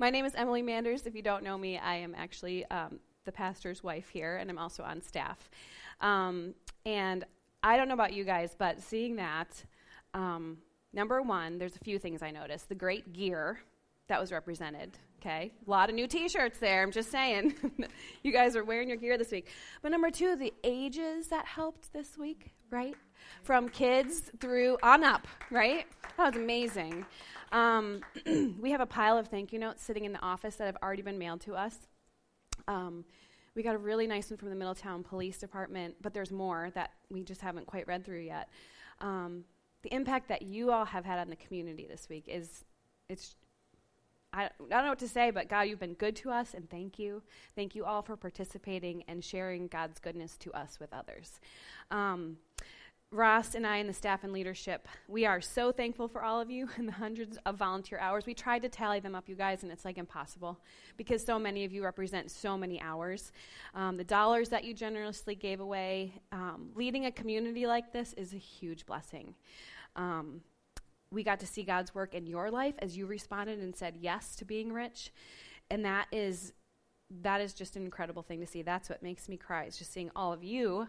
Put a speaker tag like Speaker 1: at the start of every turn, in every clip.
Speaker 1: My name is Emily Manders. If you don't know me, I am actually um, the pastor's wife here, and I'm also on staff. Um, and I don't know about you guys, but seeing that, um, number one, there's a few things I noticed. The great gear that was represented. Okay, a lot of new T-shirts there. I'm just saying, you guys are wearing your gear this week. But number two, the ages that helped this week, right? From kids through on up, right? That was amazing. Um, we have a pile of thank you notes sitting in the office that have already been mailed to us. Um, we got a really nice one from the Middletown Police Department, but there's more that we just haven't quite read through yet. Um, the impact that you all have had on the community this week is it's I, I don't know what to say, but God, you've been good to us, and thank you. Thank you all for participating and sharing God's goodness to us with others. Um, Ross and I and the staff and leadership, we are so thankful for all of you and the hundreds of volunteer hours. We tried to tally them up, you guys, and it's like impossible because so many of you represent so many hours. Um, the dollars that you generously gave away, um, leading a community like this is a huge blessing. Um, we got to see God's work in your life as you responded and said yes to being rich. And that is that is just an incredible thing to see. That's what makes me cry. It's just seeing all of you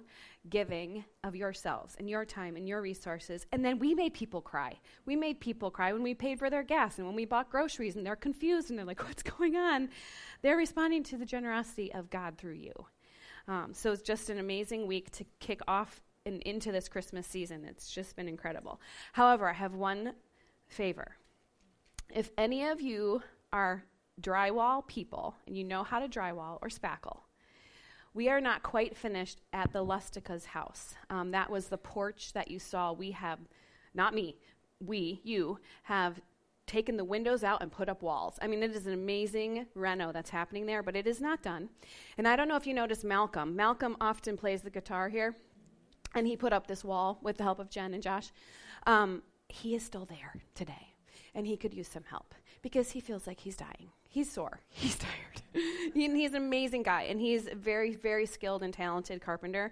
Speaker 1: giving of yourselves and your time and your resources. And then we made people cry. We made people cry when we paid for their gas and when we bought groceries and they're confused and they're like, what's going on? They're responding to the generosity of God through you. Um, so it's just an amazing week to kick off and into this Christmas season. It's just been incredible. However, I have one favor. If any of you are drywall people and you know how to drywall or spackle, we are not quite finished at the Lustica's house. Um, that was the porch that you saw. We have, not me, we, you, have taken the windows out and put up walls. I mean, it is an amazing reno that's happening there, but it is not done. And I don't know if you noticed Malcolm. Malcolm often plays the guitar here and he put up this wall with the help of Jen and Josh. Um, he is still there today, and he could use some help because he feels like he's dying. He's sore. He's tired. he, he's an amazing guy, and he's a very, very skilled and talented carpenter.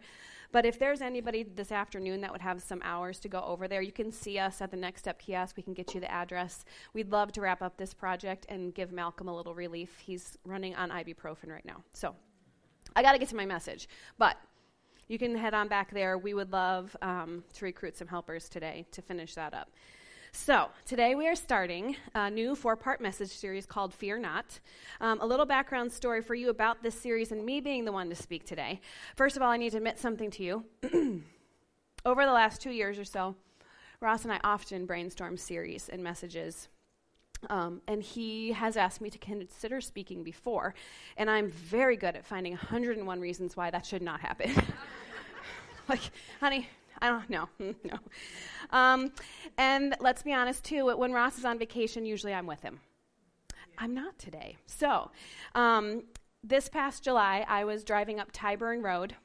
Speaker 1: But if there's anybody this afternoon that would have some hours to go over there, you can see us at the Next Step kiosk. We can get you the address. We'd love to wrap up this project and give Malcolm a little relief. He's running on ibuprofen right now. So I got to get to my message. But you can head on back there. We would love um, to recruit some helpers today to finish that up. So, today we are starting a new four part message series called Fear Not. Um, a little background story for you about this series and me being the one to speak today. First of all, I need to admit something to you. Over the last two years or so, Ross and I often brainstorm series and messages um, and he has asked me to consider speaking before, and I'm very good at finding 101 reasons why that should not happen. like, honey, I don't know, no. Um, and let's be honest too. When Ross is on vacation, usually I'm with him. I'm not today. So, um, this past July, I was driving up Tyburn Road,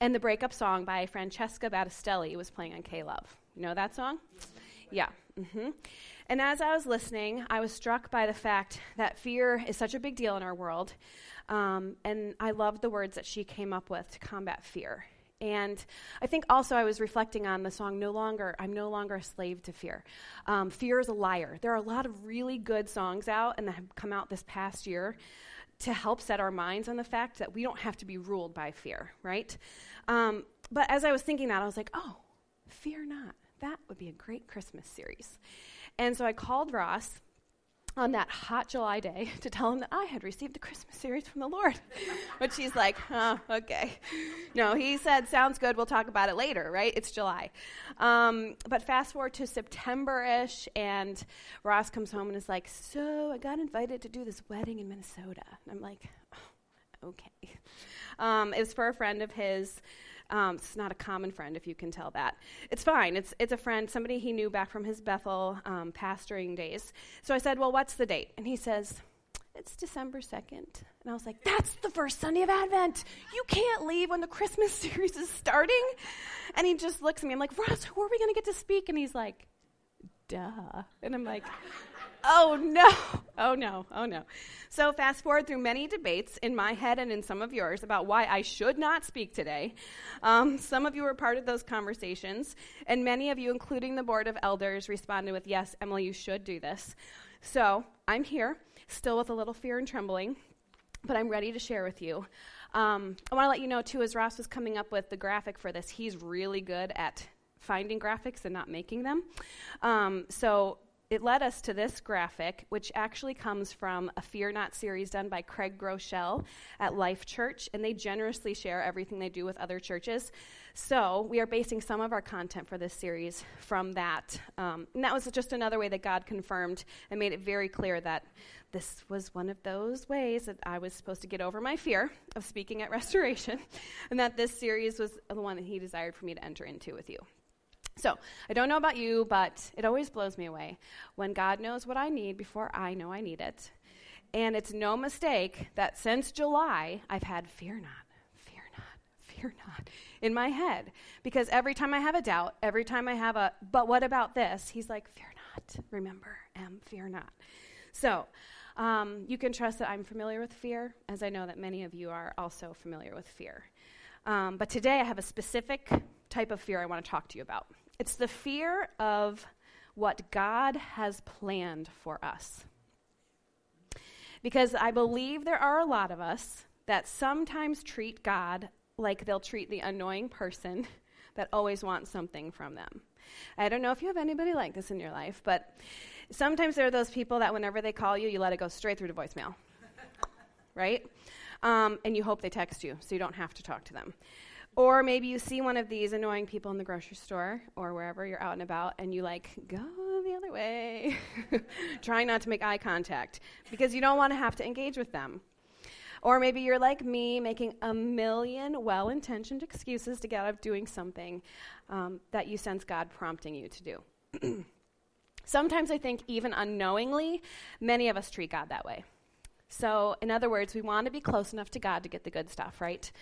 Speaker 1: and the breakup song by Francesca Battistelli was playing on K Love. You know that song? Yeah. Mm-hmm. And as I was listening, I was struck by the fact that fear is such a big deal in our world. Um, and I loved the words that she came up with to combat fear. And I think also I was reflecting on the song No Longer, I'm No Longer a Slave to Fear. Um, fear is a liar. There are a lot of really good songs out and that have come out this past year to help set our minds on the fact that we don't have to be ruled by fear, right? Um, but as I was thinking that, I was like, oh, fear not. That would be a great Christmas series. And so I called Ross on that hot July day to tell him that I had received the Christmas series from the Lord. but she's like, okay. No, he said, sounds good. We'll talk about it later, right? It's July. Um, but fast forward to September ish, and Ross comes home and is like, so I got invited to do this wedding in Minnesota. And I'm like, oh, okay. Um, it was for a friend of his. Um, it's not a common friend, if you can tell that. It's fine. It's, it's a friend, somebody he knew back from his Bethel um, pastoring days. So I said, Well, what's the date? And he says, It's December 2nd. And I was like, That's the first Sunday of Advent. You can't leave when the Christmas series is starting. And he just looks at me. I'm like, Ross, who are we going to get to speak? And he's like, Duh. And I'm like, oh no, oh no, oh no. So, fast forward through many debates in my head and in some of yours about why I should not speak today. Um, some of you were part of those conversations, and many of you, including the Board of Elders, responded with, Yes, Emily, you should do this. So, I'm here. still with a little fear and trembling, but I'm ready to share with you. Um, I want to let you know, too, as Ross was coming up with the graphic for this, he's really good at finding graphics and not making them. Um, so it led us to this graphic, which actually comes from a Fear Not series done by Craig Groeschel at Life Church, and they generously share everything they do with other churches. So we are basing some of our content for this series from that. Um, and that was just another way that God confirmed and made it very clear that this was one of those ways that I was supposed to get over my fear of speaking at Restoration, and that this series was the one that He desired for me to enter into with you. So, I don't know about you, but it always blows me away when God knows what I need before I know I need it. And it's no mistake that since July, I've had fear not, fear not, fear not in my head. Because every time I have a doubt, every time I have a, but what about this? He's like, fear not. Remember, M, fear not. So, um, you can trust that I'm familiar with fear, as I know that many of you are also familiar with fear. Um, but today I have a specific type of fear I want to talk to you about. It's the fear of what God has planned for us. Because I believe there are a lot of us that sometimes treat God like they'll treat the annoying person that always wants something from them. I don't know if you have anybody like this in your life, but sometimes there are those people that whenever they call you, you let it go straight through to voicemail. right? Um, and you hope they text you so you don't have to talk to them. Or maybe you see one of these annoying people in the grocery store or wherever you're out and about, and you like, go the other way, trying not to make eye contact because you don't want to have to engage with them. Or maybe you're like me, making a million well intentioned excuses to get out of doing something um, that you sense God prompting you to do. Sometimes I think, even unknowingly, many of us treat God that way. So, in other words, we want to be close enough to God to get the good stuff, right?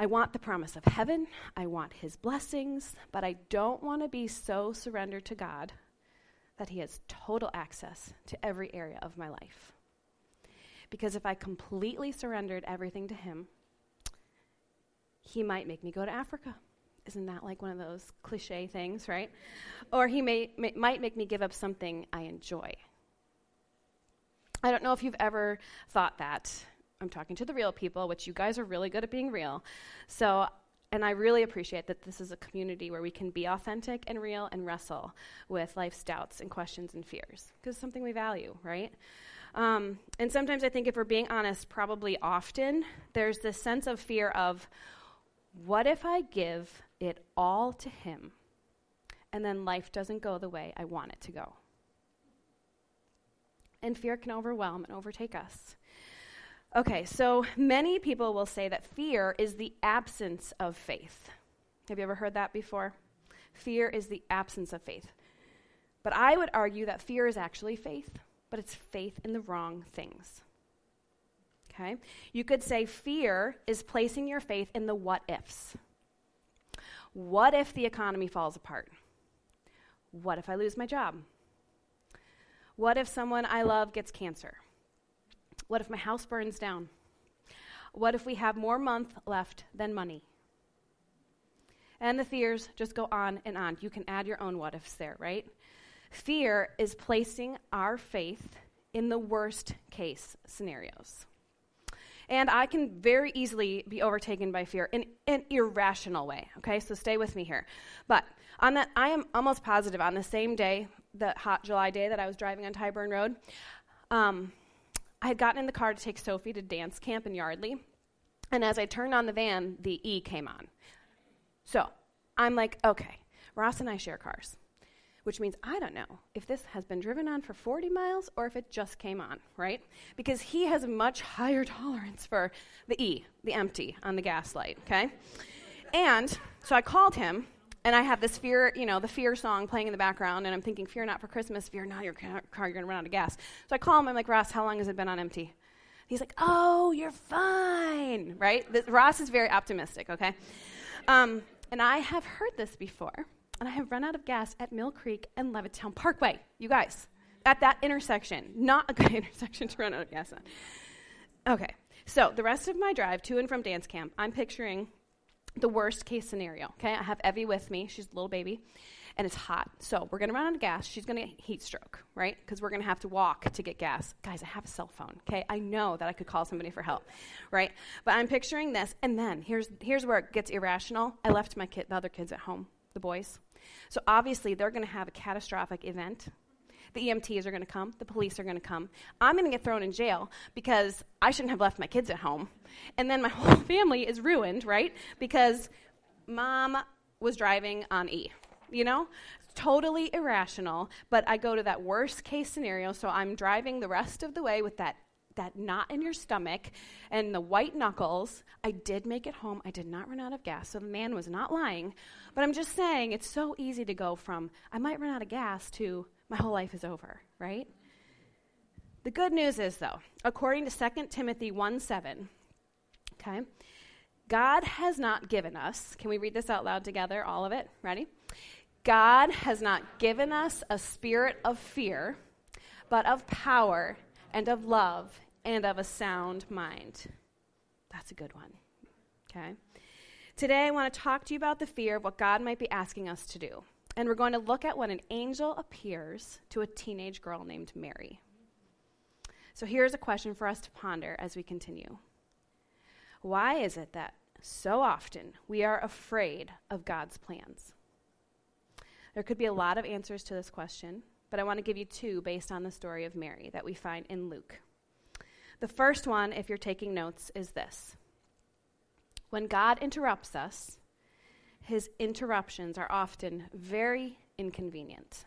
Speaker 1: I want the promise of heaven, I want his blessings, but I don't want to be so surrendered to God that he has total access to every area of my life. Because if I completely surrendered everything to him, he might make me go to Africa. Isn't that like one of those cliche things, right? Or he may, may, might make me give up something I enjoy. I don't know if you've ever thought that I'm talking to the real people, which you guys are really good at being real. So, and I really appreciate that this is a community where we can be authentic and real and wrestle with life's doubts and questions and fears, because it's something we value, right? Um, and sometimes I think if we're being honest, probably often, there's this sense of fear of what if I give it all to Him and then life doesn't go the way I want it to go? And fear can overwhelm and overtake us. Okay, so many people will say that fear is the absence of faith. Have you ever heard that before? Fear is the absence of faith. But I would argue that fear is actually faith, but it's faith in the wrong things. Okay? You could say fear is placing your faith in the what ifs. What if the economy falls apart? What if I lose my job? What if someone I love gets cancer? What if my house burns down? What if we have more month left than money? And the fears just go on and on. You can add your own what ifs there, right? Fear is placing our faith in the worst case scenarios. And I can very easily be overtaken by fear in an irrational way. Okay, so stay with me here. But on that, I am almost positive on the same day, the hot July day that I was driving on Tyburn Road, um, I had gotten in the car to take Sophie to dance camp in Yardley. And as I turned on the van, the E came on. So I'm like, okay, Ross and I share cars, which means I don't know if this has been driven on for 40 miles or if it just came on, right? Because he has a much higher tolerance for the E, the empty, on the gas light, okay? And so I called him and I have this fear, you know, the fear song playing in the background, and I'm thinking, fear not for Christmas, fear not your car, you're going to run out of gas. So I call him, I'm like, Ross, how long has it been on empty? He's like, oh, you're fine, right? Ross is very optimistic, okay? Um, and I have heard this before, and I have run out of gas at Mill Creek and Levittown Parkway, you guys, at that intersection. Not a good intersection to run out of gas on. Okay, so the rest of my drive to and from dance camp, I'm picturing the worst case scenario. Okay, I have Evie with me. She's a little baby. and it's hot. So we're to run out of gas. She's get heat stroke, right? Because we're to have to walk to get gas. Guys, I have a cell phone, okay? I know that I could call somebody for help, right? But I'm picturing this, and then here's, here's where it gets irrational. I left my kid, the other kids at home, the boys. So obviously, they're to have a catastrophic event. The EMTs are going to come. The police are going to come. I'm going to get thrown in jail because I shouldn't have left my kids at home. And then my whole family is ruined, right? Because mom was driving on E. You know? Totally irrational, but I go to that worst case scenario, so I'm driving the rest of the way with that that knot in your stomach and the white knuckles. I did make it home. I did not run out of gas, so the man was not lying. But I'm just saying, it's so easy to go from, I might run out of gas, to, my whole life is over, right? The good news is, though, according to 2 Timothy 1 7, okay, God has not given us, can we read this out loud together, all of it? Ready? God has not given us a spirit of fear, but of power and of love and of a sound mind. That's a good one. Okay? Today, I want to talk to you about the fear of what God might be asking us to do. And we're going to look at when an angel appears to a teenage girl named Mary. So here's a question for us to ponder as we continue Why is it that so often we are afraid of God's plans? There could be a lot of answers to this question, but I want to give you two based on the story of Mary that we find in Luke. The first one, if you're taking notes, is this When God interrupts us, his interruptions are often very inconvenient.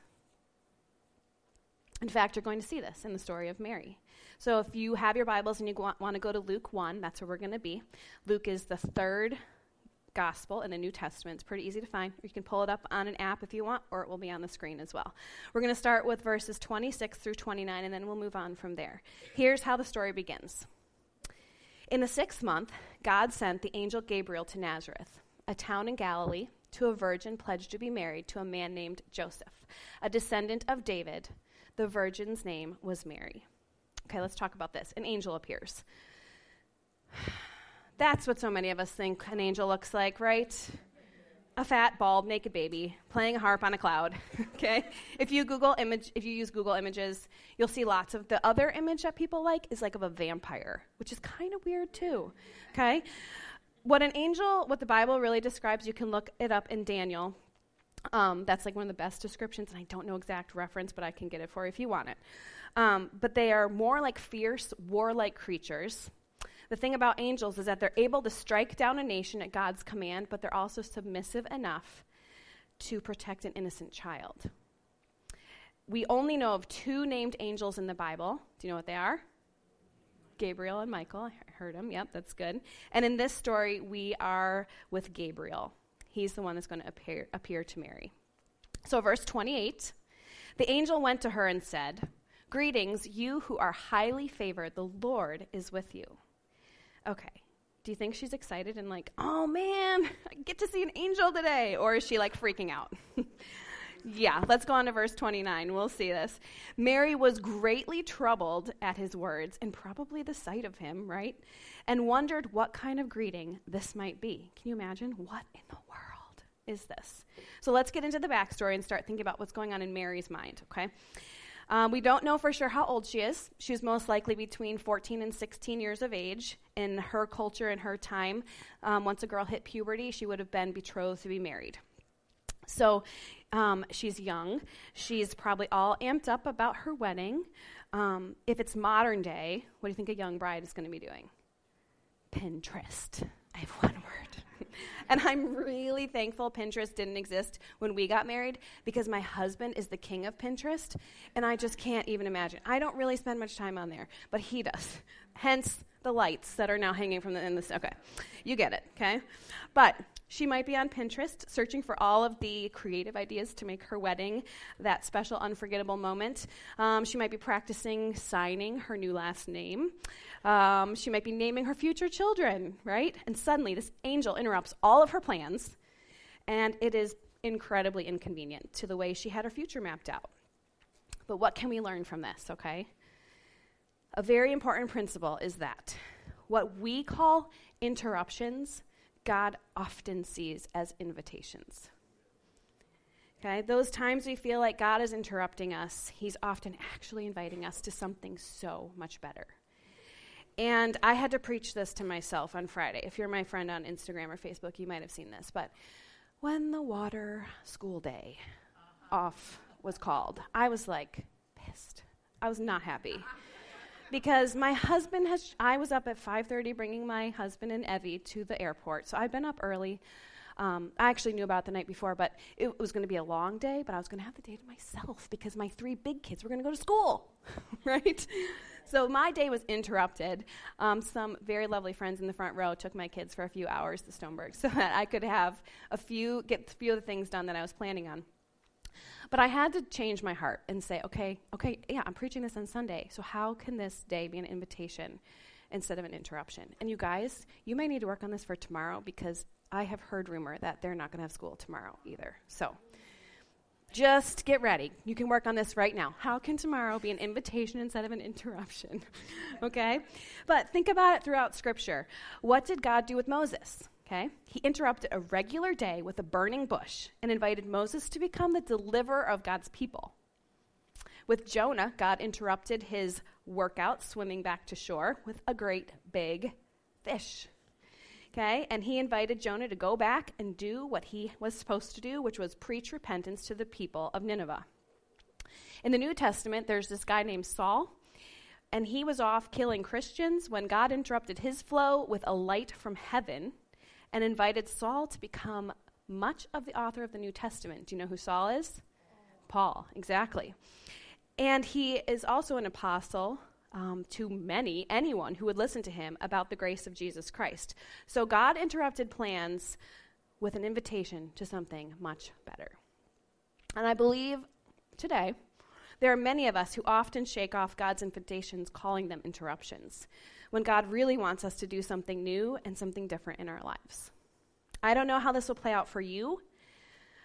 Speaker 1: In fact, you're going to see this in the story of Mary. So if you have your Bibles and you want to go to Luke 1, that's where we're going to be. Luke is the third gospel in the New Testament. It's pretty easy to find. You can pull it up on an app if you want, or it will be on the screen as well. We're going to start with verses 26 through 29, and then we'll move on from there. Here's how the story begins. In the sixth month, God sent the angel Gabriel to Nazareth, a town in Galilee, to a virgin pledged to be married to a man named Joseph, a descendant of David. The virgin's name was Mary. Okay, let's talk about this. An angel appears. That's what so many of us think an angel looks like, right? A fat, bald, naked baby playing a harp on a cloud. okay? If you Google image if you use Google images, you'll see lots of the other image that people like is like of a vampire, which is kind of weird too. Okay? What an angel, what the Bible really describes, you can look it up in Daniel. Um, that's like one of the best descriptions, and I don't know exact reference, but I can get it for you if you want it. Um, but they are more like fierce, warlike creatures the thing about angels is that they're able to strike down a nation at God's command, but they're also submissive enough to protect an innocent child. We only know of two named angels in the Bible. Do you know what they are? Gabriel and Michael. I heard him. Yep, that's good. And in this story, we are with Gabriel. He's the one that's going to appear, appear to Mary. So, verse 28 the angel went to her and said, Greetings, you who are highly favored, the Lord is with you. Okay. Do you think she's excited and like, oh man, I get to see an angel today? Or is she like freaking out? yeah, let's go on to verse 29. We'll see this. Mary was greatly troubled at his words and probably the sight of him, right? And wondered what kind of greeting this might be. Can you imagine? What in the world is this? So let's get into the backstory and start thinking about what's going on in Mary's mind, okay? Um, we don't know for sure how old she is. She's most likely between 14 and 16 years of age. In her culture and her time, um, once a girl hit puberty, she would have been betrothed to be married. So um, she's young. She's probably all amped up about her wedding. Um, if it's modern day, what do you think a young bride is going to be doing? Pinterest. I have one word. and I'm really thankful Pinterest didn't exist when we got married because my husband is the king of Pinterest, and I just can't even imagine. I don't really spend much time on there, but he does. Hence the lights that are now hanging from the in this. Okay, you get it. Okay, but she might be on Pinterest searching for all of the creative ideas to make her wedding that special, unforgettable moment. Um, she might be practicing signing her new last name. Um, she might be naming her future children, right? And suddenly, this angel interrupts all of her plans, and it is incredibly inconvenient to the way she had her future mapped out. But what can we learn from this, okay? A very important principle is that what we call interruptions God often sees as invitations. Okay, those times we feel like God is interrupting us, He's often actually inviting us to something so much better. And I had to preach this to myself on Friday. If you're my friend on Instagram or Facebook, you might have seen this. But when the water school day off was called, I was like pissed. I was not happy. Because my husband has I was up at 5:30 bringing my husband and Evie to the airport. So I've been up early. Um, I actually knew about the night before, but it was going to be a long day, but I was going to have the day to myself because my three big kids were going to go to school, right? So my day was interrupted. Um, some very lovely friends in the front row took my kids for a few hours to Stoneburg so that I could have a few, get a few of the things done that I was planning on. But I had to change my heart and say, okay, okay, yeah, I'm preaching this on Sunday. So how can this day be an invitation instead of an interruption? And you guys, you may need to work on this for tomorrow because I have heard rumor that they're not going to have school tomorrow either. So just get ready. You can work on this right now. How can tomorrow be an invitation instead of an interruption? okay? But think about it throughout Scripture. What did God do with Moses? Okay? He interrupted a regular day with a burning bush and invited Moses to become the deliverer of God's people. With Jonah, God interrupted his workout swimming back to shore with a great big fish. Okay? And he invited Jonah to go back and do what he was supposed to do, which was preach repentance to the people of Nineveh. In the New Testament, there's this guy named Saul, and he was off killing Christians when God interrupted his flow with a light from heaven and invited Saul to become much of the author of the New Testament. Do you know who Saul is? Paul, exactly. And he is also an apostle um, to many, anyone who would listen to him about the grace of Jesus Christ. So God interrupted plans with an invitation to something much better. And I believe today there are many of us who often shake off God's invitations, calling them interruptions when God really wants us to do something new and something different in our lives. I don't know how this will play out for you,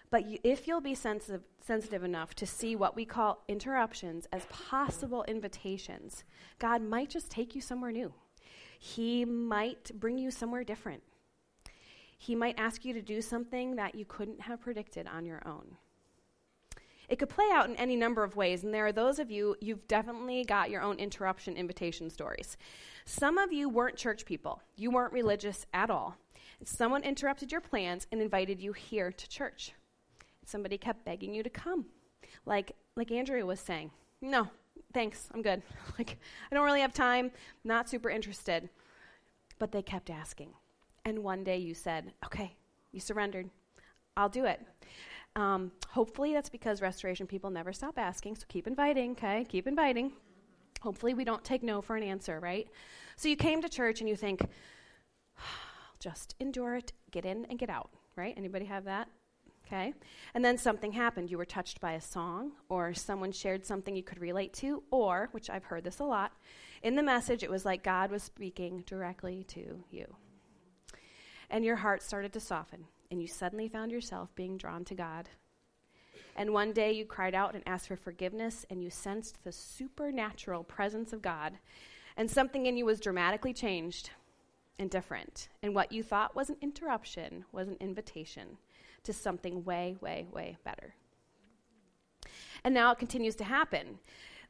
Speaker 1: but you, if you'll be sensitive, sensitive enough to see what we call interruptions as possible invitations, God might just take you somewhere new. He might bring you somewhere different. He might ask you to do something that you couldn't have predicted on your own. It could play out in any number of ways, and there are those of you, you've definitely got your own interruption invitation stories. Some of you weren't church people, you weren't religious at all. Someone interrupted your plans and invited you here to church. Somebody kept begging you to come. Like, like Andrea was saying, no, thanks, I'm good. like, I don't really have time, not super interested. But they kept asking. And one day you said, okay, you surrendered. I'll do it. Um, hopefully, that's because restoration people never stop asking, so keep inviting, okay? Keep inviting. Hopefully, we don't take no for an answer, right? So you came to church and you think, just endure it, get in and get out, right? Anybody have that? Okay. And then something happened. You were touched by a song, or someone shared something you could relate to, or, which I've heard this a lot, in the message, it was like God was speaking directly to you. And your heart started to soften and you suddenly found yourself being drawn to God. And one day you cried out and asked for forgiveness, and you sensed the supernatural presence of God, and something in you was dramatically changed and different. And what you thought was an interruption was an invitation to something way, way, way better. And now it continues to happen.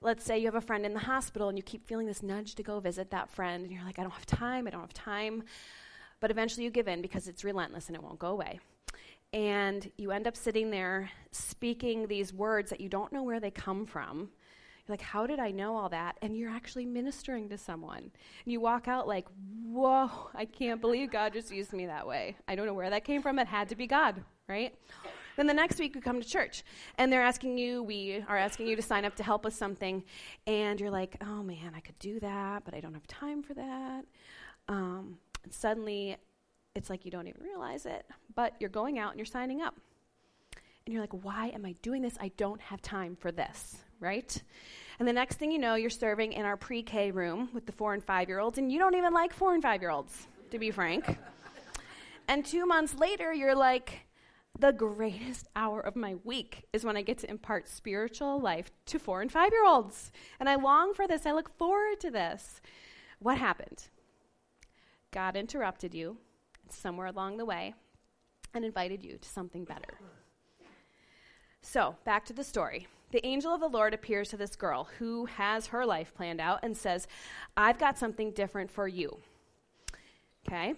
Speaker 1: Let's say you have a friend in the hospital and you keep feeling this nudge to go visit that friend, and you're like, I don't have time, I don't have time. But eventually you give in because it's relentless and it won't go away. And you end up sitting there speaking these words that you don't know where they come from. You're like, how did I know all that? And you're actually ministering to someone. And you walk out like, whoa, I can't believe God just used me that way. I don't know where that came from. It had to be God, right? Then the next week you come to church and they're asking you, we are asking you to sign up to help with something. And you're like, oh man, I could do that, but I don't have time for that. Um, and suddenly, it's like you don't even realize it, but you're going out and you're signing up. And you're like, why am I doing this? I don't have time for this, right? And the next thing you know, you're serving in our pre K room with the four and five year olds, and you don't even like four and five year olds, to be frank. and two months later, you're like, the greatest hour of my week is when I get to impart spiritual life to four and five year olds. And I long for this. I look forward to this. What happened? God interrupted you somewhere along the way and invited you to something better. So, back to the story. The angel of the Lord appears to this girl who has her life planned out and says, I've got something different for you. Okay?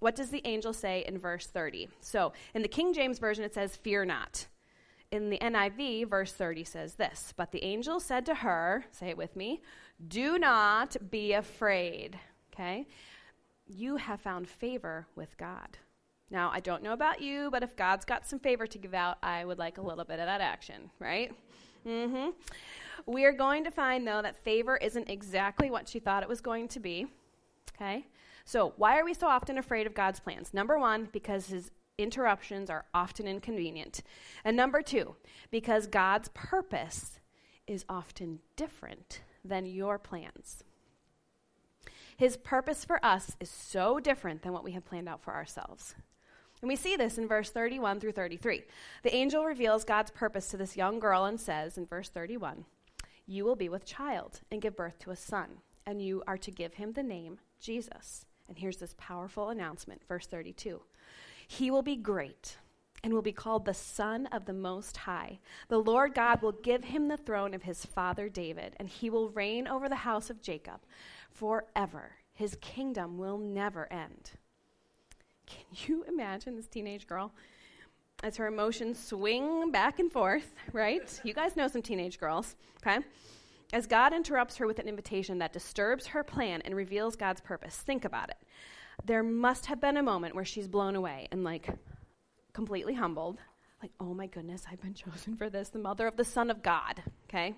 Speaker 1: What does the angel say in verse 30? So, in the King James Version, it says, Fear not. In the NIV, verse 30 says this But the angel said to her, say it with me, Do not be afraid. Okay? You have found favor with God. Now, I don't know about you, but if God's got some favor to give out, I would like a little bit of that action, right? Mm-hmm. We are going to find, though, that favor isn't exactly what she thought it was going to be. Okay? So, why are we so often afraid of God's plans? Number one, because his interruptions are often inconvenient. And number two, because God's purpose is often different than your plans. His purpose for us is so different than what we have planned out for ourselves. And we see this in verse 31 through 33. The angel reveals God's purpose to this young girl and says in verse 31 You will be with child and give birth to a son, and you are to give him the name Jesus. And here's this powerful announcement, verse 32 He will be great and will be called the Son of the Most High. The Lord God will give him the throne of his father David, and he will reign over the house of Jacob forever. His kingdom will never end. Can you imagine this teenage girl as her emotions swing back and forth, right? You guys know some teenage girls, okay? As God interrupts her with an invitation that disturbs her plan and reveals God's purpose, think about it. There must have been a moment where she's blown away and like completely humbled, like, oh my goodness, I've been chosen for this, the mother of the Son of God, okay?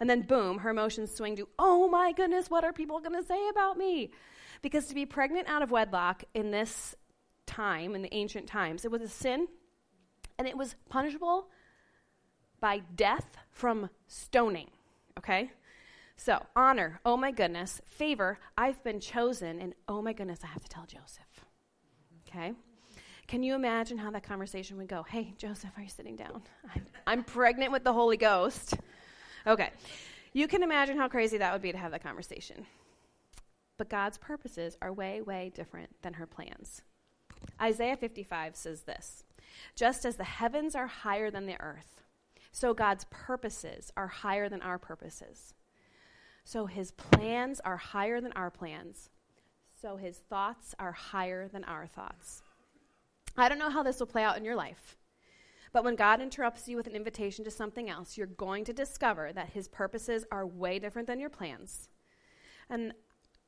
Speaker 1: And then boom, her emotions swing to, oh my goodness, what are people going to say about me? Because to be pregnant out of wedlock in this time, in the ancient times, it was a sin and it was punishable by death from stoning. Okay? So, honor, oh my goodness. Favor, I've been chosen, and oh my goodness, I have to tell Joseph. Okay? Can you imagine how that conversation would go? Hey, Joseph, are you sitting down? I'm, I'm pregnant with the Holy Ghost. Okay. You can imagine how crazy that would be to have that conversation. But God's purposes are way, way different than her plans. Isaiah 55 says this Just as the heavens are higher than the earth, so God's purposes are higher than our purposes. So his plans are higher than our plans. So his thoughts are higher than our thoughts. I don't know how this will play out in your life. But when God interrupts you with an invitation to something else, you're going to discover that his purposes are way different than your plans. And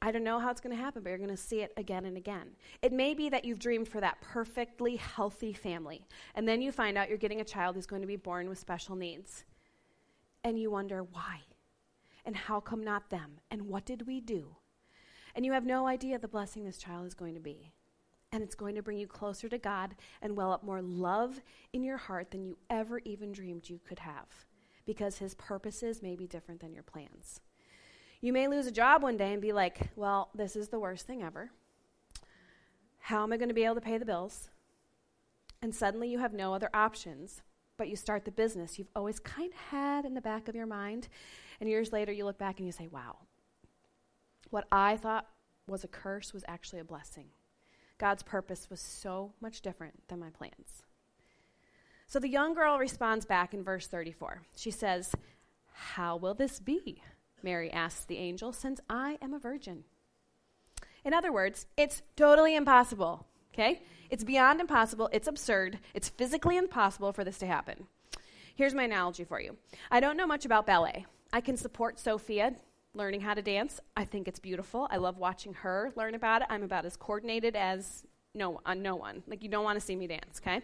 Speaker 1: I don't know how it's going to happen, but you're going to see it again and again. It may be that you've dreamed for that perfectly healthy family, and then you find out you're getting a child who's going to be born with special needs. And you wonder why? And how come not them? And what did we do? And you have no idea the blessing this child is going to be. And it's going to bring you closer to God and well up more love in your heart than you ever even dreamed you could have, because His purposes may be different than your plans. You may lose a job one day and be like, well, this is the worst thing ever. How am I going to be able to pay the bills? And suddenly you have no other options, but you start the business you've always kind of had in the back of your mind. And years later, you look back and you say, wow, what I thought was a curse was actually a blessing. God's purpose was so much different than my plans. So the young girl responds back in verse 34. She says, How will this be? Mary asks the angel, since I am a virgin. In other words, it's totally impossible, okay? It's beyond impossible. It's absurd. It's physically impossible for this to happen. Here's my analogy for you I don't know much about ballet. I can support Sophia learning how to dance. I think it's beautiful. I love watching her learn about it. I'm about as coordinated as no, uh, no one. Like, you don't want to see me dance, okay?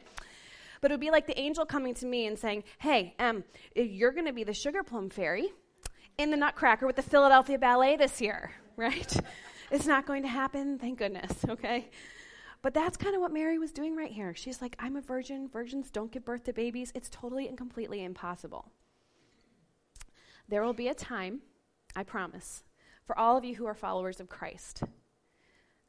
Speaker 1: But it would be like the angel coming to me and saying, Hey, um, you're going to be the sugar plum fairy in the Nutcracker with the Philadelphia Ballet this year, right? it's not going to happen, thank goodness, okay? But that's kind of what Mary was doing right here. She's like, I'm a virgin. Virgins don't give birth to babies. It's totally and completely impossible. There will be a time, I promise, for all of you who are followers of Christ,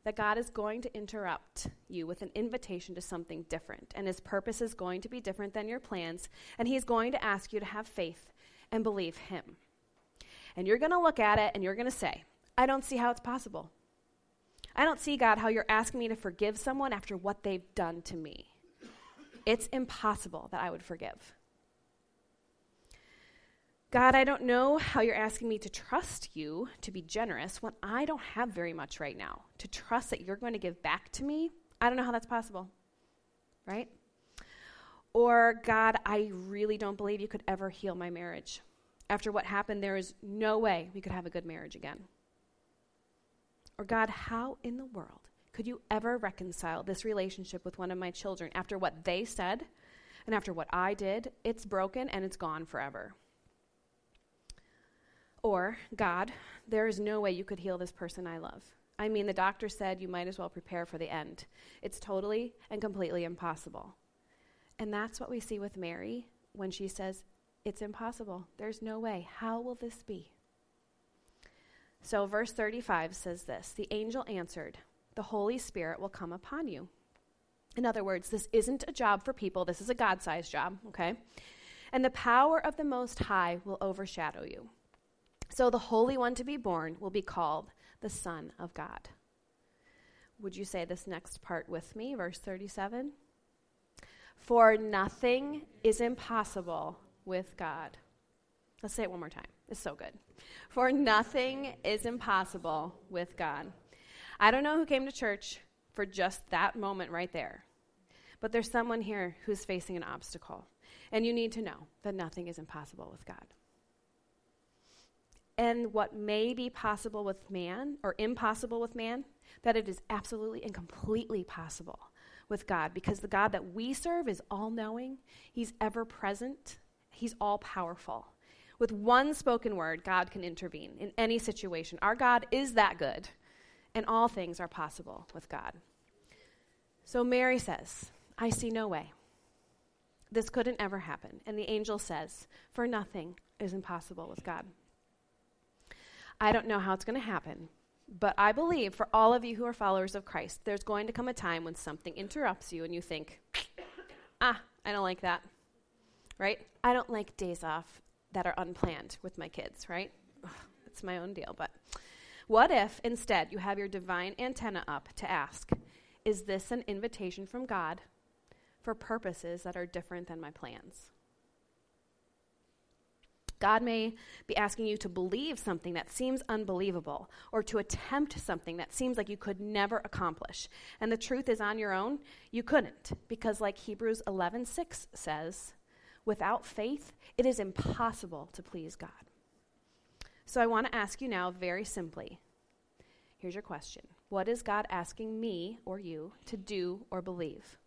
Speaker 1: that God is going to interrupt you with an invitation to something different. And his purpose is going to be different than your plans. And he's going to ask you to have faith and believe him. And you're going to look at it and you're going to say, I don't see how it's possible. I don't see, God, how you're asking me to forgive someone after what they've done to me. it's impossible that I would forgive. God, I don't know how you're asking me to trust you to be generous when I don't have very much right now. To trust that you're going to give back to me, I don't know how that's possible. Right? Or, God, I really don't believe you could ever heal my marriage. After what happened, there is no way we could have a good marriage again. Or, God, how in the world could you ever reconcile this relationship with one of my children after what they said and after what I did? It's broken and it's gone forever. Or, God, there is no way you could heal this person I love. I mean, the doctor said you might as well prepare for the end. It's totally and completely impossible. And that's what we see with Mary when she says, It's impossible. There's no way. How will this be? So, verse 35 says this The angel answered, The Holy Spirit will come upon you. In other words, this isn't a job for people, this is a God sized job, okay? And the power of the Most High will overshadow you. So the Holy One to be born will be called the Son of God. Would you say this next part with me, verse 37? For nothing is impossible with God. Let's say it one more time. It's so good. For nothing is impossible with God. I don't know who came to church for just that moment right there, but there's someone here who's facing an obstacle, and you need to know that nothing is impossible with God and what may be possible with man or impossible with man, that it is absolutely and completely possible with God because the God that we serve is all knowing, He's ever present, He's all powerful. With one spoken word, God can intervene in any situation. Our God is that good, and all things are possible with God. So Mary says, I see no way. This couldn't ever happen. And the angel says, For nothing is impossible with God. I don't know how it's going to happen, but I believe for all of you who are followers of Christ, there's going to come a time when something interrupts you and you think, ah, I don't like that. Right? I don't like days off that are unplanned with my kids, right? Ugh, it's my own deal. But what if instead you have your divine antenna up to ask, is this an invitation from God for purposes that are different than my plans? God may be asking you to believe something that seems unbelievable or to attempt something that seems like you could never accomplish. And the truth is on your own, you couldn't because like Hebrews 11:6 says, without faith it is impossible to please God. So I want to ask you now very simply. Here's your question. What is God asking me or you to do or believe?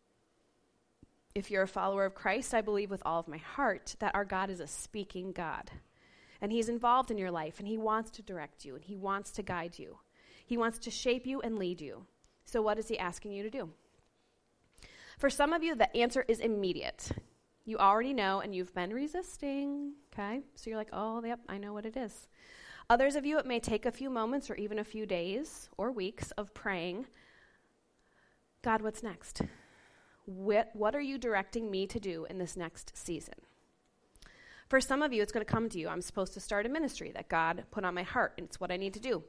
Speaker 1: If you're a follower of Christ, I believe with all of my heart that our God is a speaking God. And He's involved in your life, and He wants to direct you, and He wants to guide you. He wants to shape you and lead you. So, what is He asking you to do? For some of you, the answer is immediate. You already know, and you've been resisting, okay? So you're like, oh, yep, I know what it is. Others of you, it may take a few moments or even a few days or weeks of praying God, what's next? What, what are you directing me to do in this next season? For some of you, it's going to come to you. I'm supposed to start a ministry that God put on my heart, and it's what I need to do.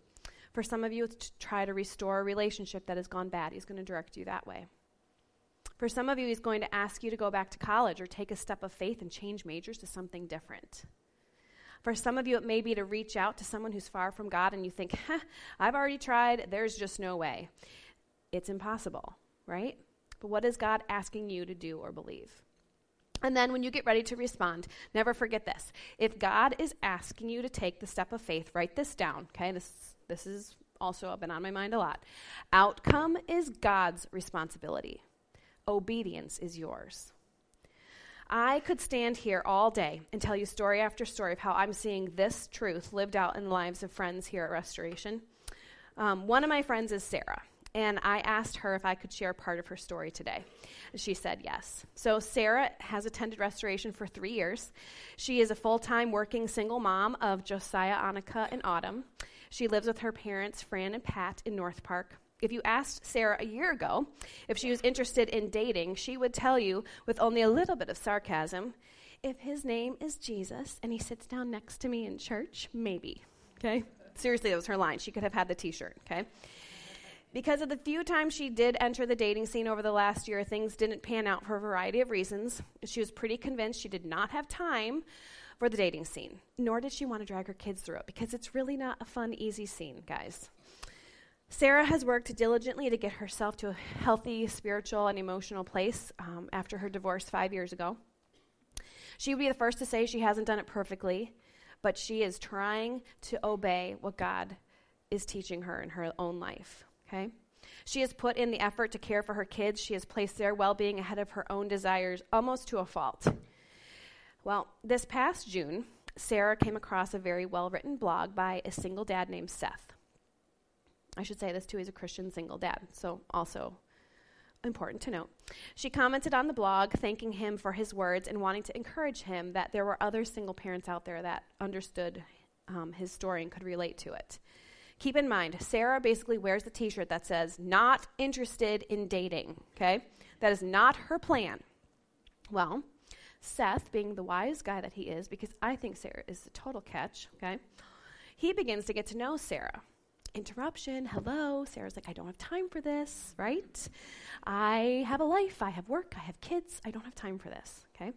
Speaker 1: For some of you, it's to try to restore a relationship that has gone bad. He's going to direct you that way. For some of you, he's going to ask you to go back to college or take a step of faith and change majors to something different. For some of you, it may be to reach out to someone who's far from God and you think, I've already tried, there's just no way. It's impossible, right? But what is God asking you to do or believe? And then when you get ready to respond, never forget this. If God is asking you to take the step of faith, write this down, okay? This, this is also been on my mind a lot. Outcome is God's responsibility, obedience is yours. I could stand here all day and tell you story after story of how I'm seeing this truth lived out in the lives of friends here at Restoration. Um, one of my friends is Sarah and I asked her if I could share part of her story today. She said yes. So, Sarah has attended Restoration for three years. She is a full time working single mom of Josiah, Annika, and Autumn. She lives with her parents, Fran and Pat, in North Park. If you asked Sarah a year ago if she was interested in dating, she would tell you, with only a little bit of sarcasm, if his name is Jesus and he sits down next to me in church, maybe. Okay? Seriously, that was her line. She could have had the t shirt, okay? Because of the few times she did enter the dating scene over the last year, things didn't pan out for a variety of reasons. She was pretty convinced she did not have time for the dating scene, nor did she want to drag her kids through it because it's really not a fun, easy scene, guys. Sarah has worked diligently to get herself to a healthy spiritual and emotional place um, after her divorce five years ago. She would be the first to say she hasn't done it perfectly, but she is trying to obey what God is teaching her in her own life. Okay? She has put in the effort to care for her kids. She has placed their well being ahead of her own desires almost to a fault. Well, this past June, Sarah came across a very well written blog by a single dad named Seth. I should say this too, he's a Christian single dad, so also important to note. She commented on the blog, thanking him for his words and wanting to encourage him that there were other single parents out there that understood um, his story and could relate to it. Keep in mind, Sarah basically wears the t shirt that says, not interested in dating, okay? That is not her plan. Well, Seth, being the wise guy that he is, because I think Sarah is a total catch, okay? He begins to get to know Sarah interruption. Hello. Sarah's like, I don't have time for this, right? I have a life. I have work. I have kids. I don't have time for this, okay?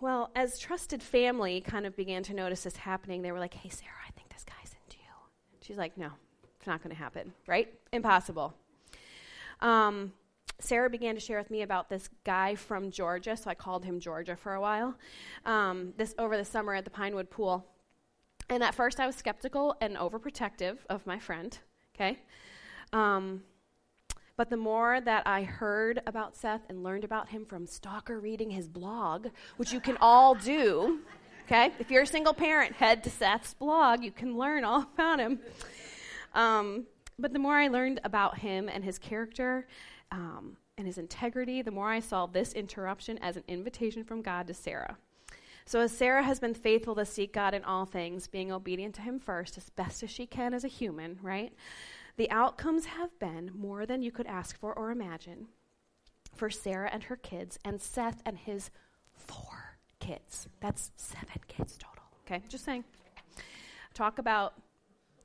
Speaker 1: Well, as trusted family kind of began to notice this happening, they were like, hey, Sarah, I think this guy's into you. She's like, no, it's not going to happen, right? Impossible. Um, Sarah began to share with me about this guy from Georgia, so I called him Georgia for a while. Um, this over the summer at the Pinewood Pool, and at first, I was skeptical and overprotective of my friend, okay? Um, but the more that I heard about Seth and learned about him from stalker reading his blog, which you can all do, okay? If you're a single parent, head to Seth's blog. You can learn all about him. Um, but the more I learned about him and his character um, and his integrity, the more I saw this interruption as an invitation from God to Sarah. So, as Sarah has been faithful to seek God in all things, being obedient to Him first as best as she can as a human, right? The outcomes have been more than you could ask for or imagine for Sarah and her kids, and Seth and his four kids. That's seven kids total. Okay, just saying. Talk about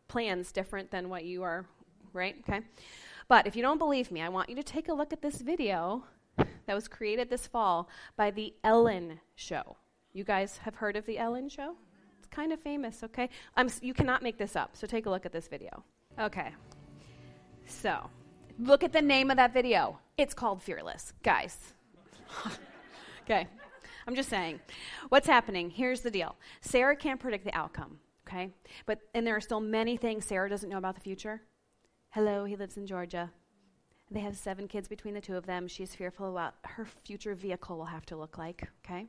Speaker 1: plans different than what you are, right? Okay. But if you don't believe me, I want you to take a look at this video that was created this fall by the Ellen Show. You guys have heard of the Ellen Show? It's kind of famous, okay? You cannot make this up, so take a look at this video. Okay. So, look at the name of that video. It's called Fearless. Guys. okay. I'm just saying. What's happening? Here's the deal Sarah can't predict the outcome, okay? But, and there are still many things Sarah doesn't know about the future. Hello, he lives in Georgia. They have seven kids between the two of them. She's fearful about her future vehicle will have to look like, okay?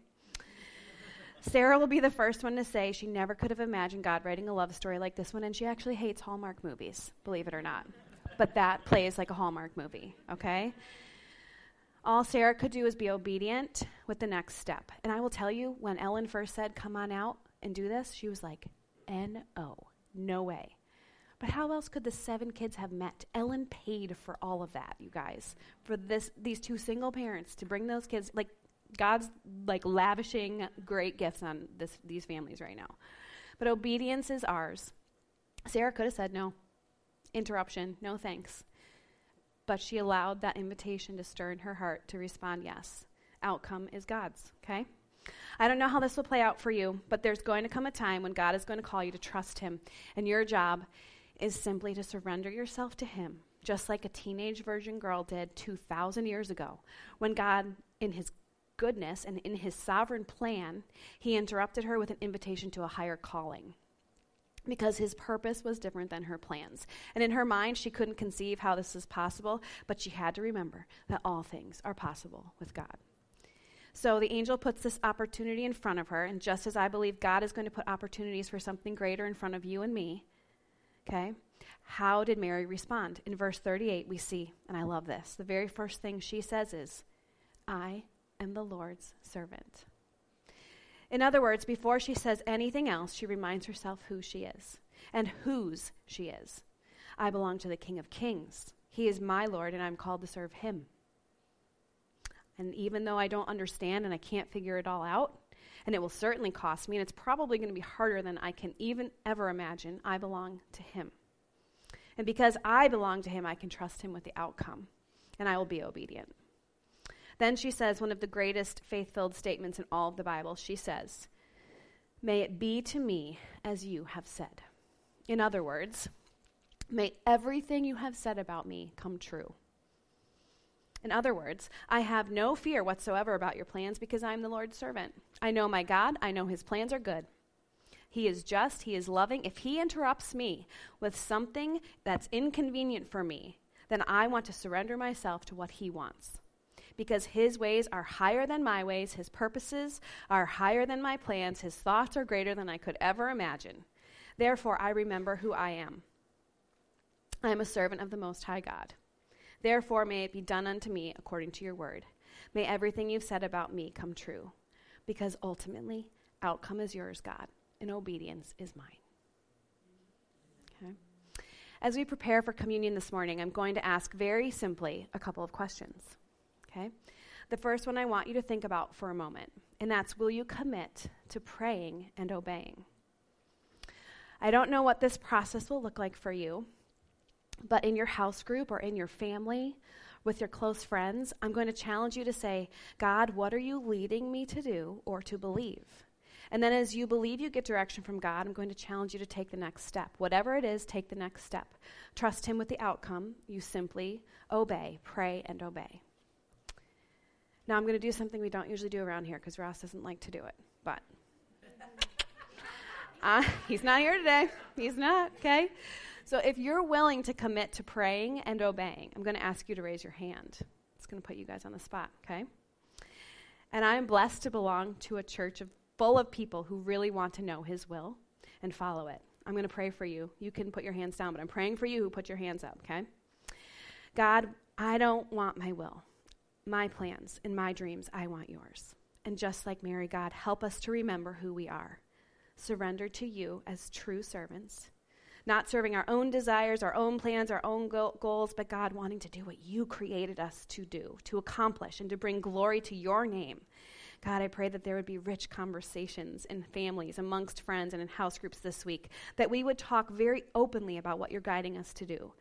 Speaker 1: Sarah will be the first one to say she never could have imagined God writing a love story like this one, and she actually hates Hallmark movies, believe it or not. But that plays like a Hallmark movie, okay? All Sarah could do is be obedient with the next step. And I will tell you, when Ellen first said, Come on out and do this, she was like, N O, no way. But how else could the seven kids have met? Ellen paid for all of that, you guys. For this these two single parents to bring those kids like God's like lavishing great gifts on this, these families right now. But obedience is ours. Sarah could have said no. Interruption, no thanks. But she allowed that invitation to stir in her heart to respond yes. Outcome is God's, okay? I don't know how this will play out for you, but there's going to come a time when God is going to call you to trust Him. And your job is simply to surrender yourself to Him, just like a teenage virgin girl did 2,000 years ago when God, in His goodness and in his sovereign plan, he interrupted her with an invitation to a higher calling because his purpose was different than her plans. And in her mind, she couldn't conceive how this is possible, but she had to remember that all things are possible with God. So the angel puts this opportunity in front of her, and just as I believe God is going to put opportunities for something greater in front of you and me, okay, how did Mary respond? In verse 38, we see, and I love this, the very first thing she says is, I am the Lord's servant. In other words, before she says anything else, she reminds herself who she is and whose she is. I belong to the King of Kings. He is my Lord, and I'm called to serve him. And even though I don't understand and I can't figure it all out, and it will certainly cost me, and it's probably going to be harder than I can even ever imagine, I belong to him. And because I belong to him, I can trust him with the outcome, and I will be obedient. Then she says one of the greatest faith filled statements in all of the Bible. She says, May it be to me as you have said. In other words, may everything you have said about me come true. In other words, I have no fear whatsoever about your plans because I am the Lord's servant. I know my God, I know his plans are good. He is just, He is loving. If He interrupts me with something that's inconvenient for me, then I want to surrender myself to what He wants. Because His ways are higher than my ways, His purposes are higher than my plans, His thoughts are greater than I could ever imagine. Therefore, I remember who I am. I am a servant of the Most High God. Therefore, may it be done unto me according to your word. May everything you've said about me come true. Because ultimately, outcome is yours, God and obedience is mine. Okay? As we prepare for communion this morning, I'm going to ask very simply a couple of questions. Okay? The first one I want you to think about for a moment, and that's will you commit to praying and obeying? I don't know what this process will look like for you, but in your house group or in your family, with your close friends, I'm going to challenge you to say, God, what are you leading me to do or to believe? And then as you believe you get direction from God, I'm going to challenge you to take the next step. Whatever it is, take the next step. Trust Him with the outcome. You simply obey, pray, and obey. Now I'm going to do something we don't usually do around here because Ross doesn't like to do it. But uh, he's not here today. He's not, okay? So if you're willing to commit to praying and obeying, I'm going to ask you to raise your hand. It's going to put you guys on the spot, okay? And I am blessed to belong to a church of full of people who really want to know His will and follow it. I'm going to pray for you. You can put your hands down, but I'm praying for you who put your hands up, okay? God, I don't want my will, my plans, and my dreams. I want yours. And just like Mary, God, help us to remember who we are. Surrender to you as true servants, not serving our own desires, our own plans, our own go- goals, but God wanting to do what you created us to do, to accomplish, and to bring glory to your name God, I pray that there would be rich conversations in families, amongst friends, and in house groups this week, that we would talk very openly about what you're guiding us to do.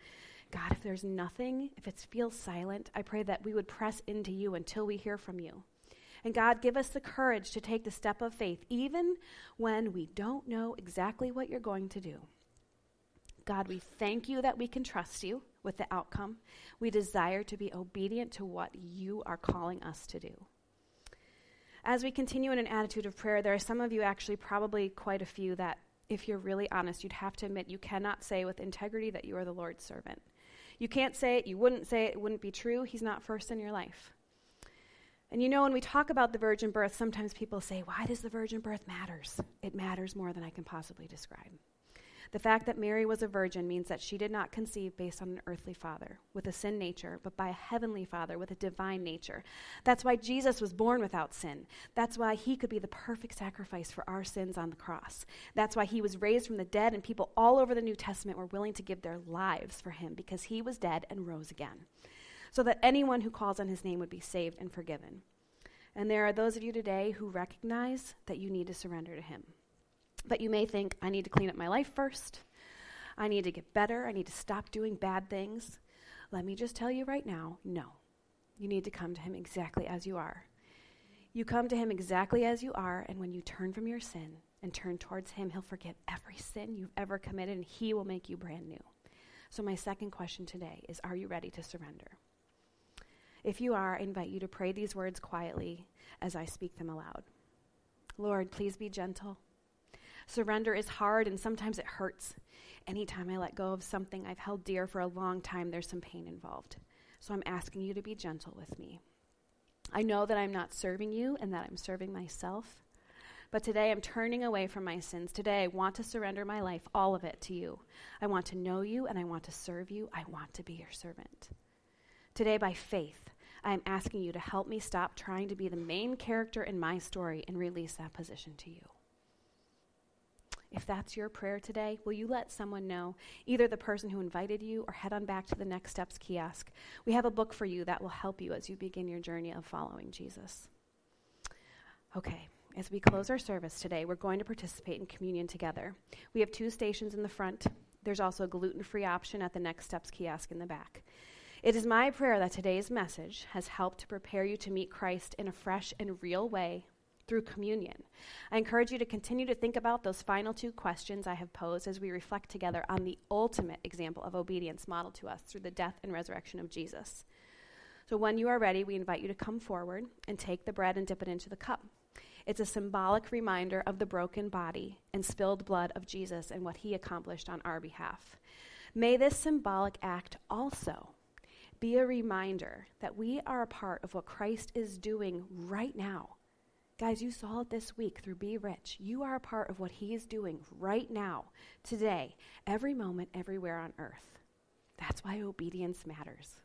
Speaker 1: God, if there's nothing, if it feels silent, I pray that we would press into you until we hear from you. And God, give us the courage to take the step of faith, even when we don't know exactly what you're going to do. God, we thank you that we can trust you with the outcome. We desire to be obedient to what you are calling us to do. As we continue in an attitude of prayer, there are some of you, actually, probably quite a few, that if you're really honest, you'd have to admit you cannot say with integrity that you are the Lord's servant. You can't say it, you wouldn't say it, it wouldn't be true. He's not first in your life. And you know, when we talk about the virgin birth, sometimes people say, Why does the virgin birth matters? It matters more than I can possibly describe. The fact that Mary was a virgin means that she did not conceive based on an earthly father with a sin nature, but by a heavenly father with a divine nature. That's why Jesus was born without sin. That's why he could be the perfect sacrifice for our sins on the cross. That's why he was raised from the dead, and people all over the New Testament were willing to give their lives for him because he was dead and rose again, so that anyone who calls on his name would be saved and forgiven. And there are those of you today who recognize that you need to surrender to him. But you may think, I need to clean up my life first. I need to get better. I need to stop doing bad things. Let me just tell you right now no. You need to come to Him exactly as you are. You come to Him exactly as you are, and when you turn from your sin and turn towards Him, He'll forgive every sin you've ever committed, and He will make you brand new. So, my second question today is Are you ready to surrender? If you are, I invite you to pray these words quietly as I speak them aloud. Lord, please be gentle. Surrender is hard and sometimes it hurts. Anytime I let go of something I've held dear for a long time, there's some pain involved. So I'm asking you to be gentle with me. I know that I'm not serving you and that I'm serving myself. But today I'm turning away from my sins. Today I want to surrender my life, all of it, to you. I want to know you and I want to serve you. I want to be your servant. Today, by faith, I am asking you to help me stop trying to be the main character in my story and release that position to you. If that's your prayer today, will you let someone know, either the person who invited you or head on back to the Next Steps kiosk? We have a book for you that will help you as you begin your journey of following Jesus. Okay, as we close our service today, we're going to participate in communion together. We have two stations in the front There's also a gluten free option at the Next Steps kiosk in the back. It is my prayer that today's message has helped to prepare you to meet Christ in a fresh and real way through communion. I encourage you to continue to think about those final two questions I have posed as we reflect together on the ultimate example of obedience modeled to us through the death and resurrection of Jesus. So, when you are ready, we invite you to come forward and take the bread and dip it into the cup. It's a symbolic reminder of the broken body and spilled blood of Jesus and what he accomplished on our behalf. May this symbolic act also be a reminder that we are a part of what Christ is doing right now. Guys, you saw it this week through Be Rich. You are a part of what He is doing right now, today, every moment, everywhere on earth. That's why obedience matters.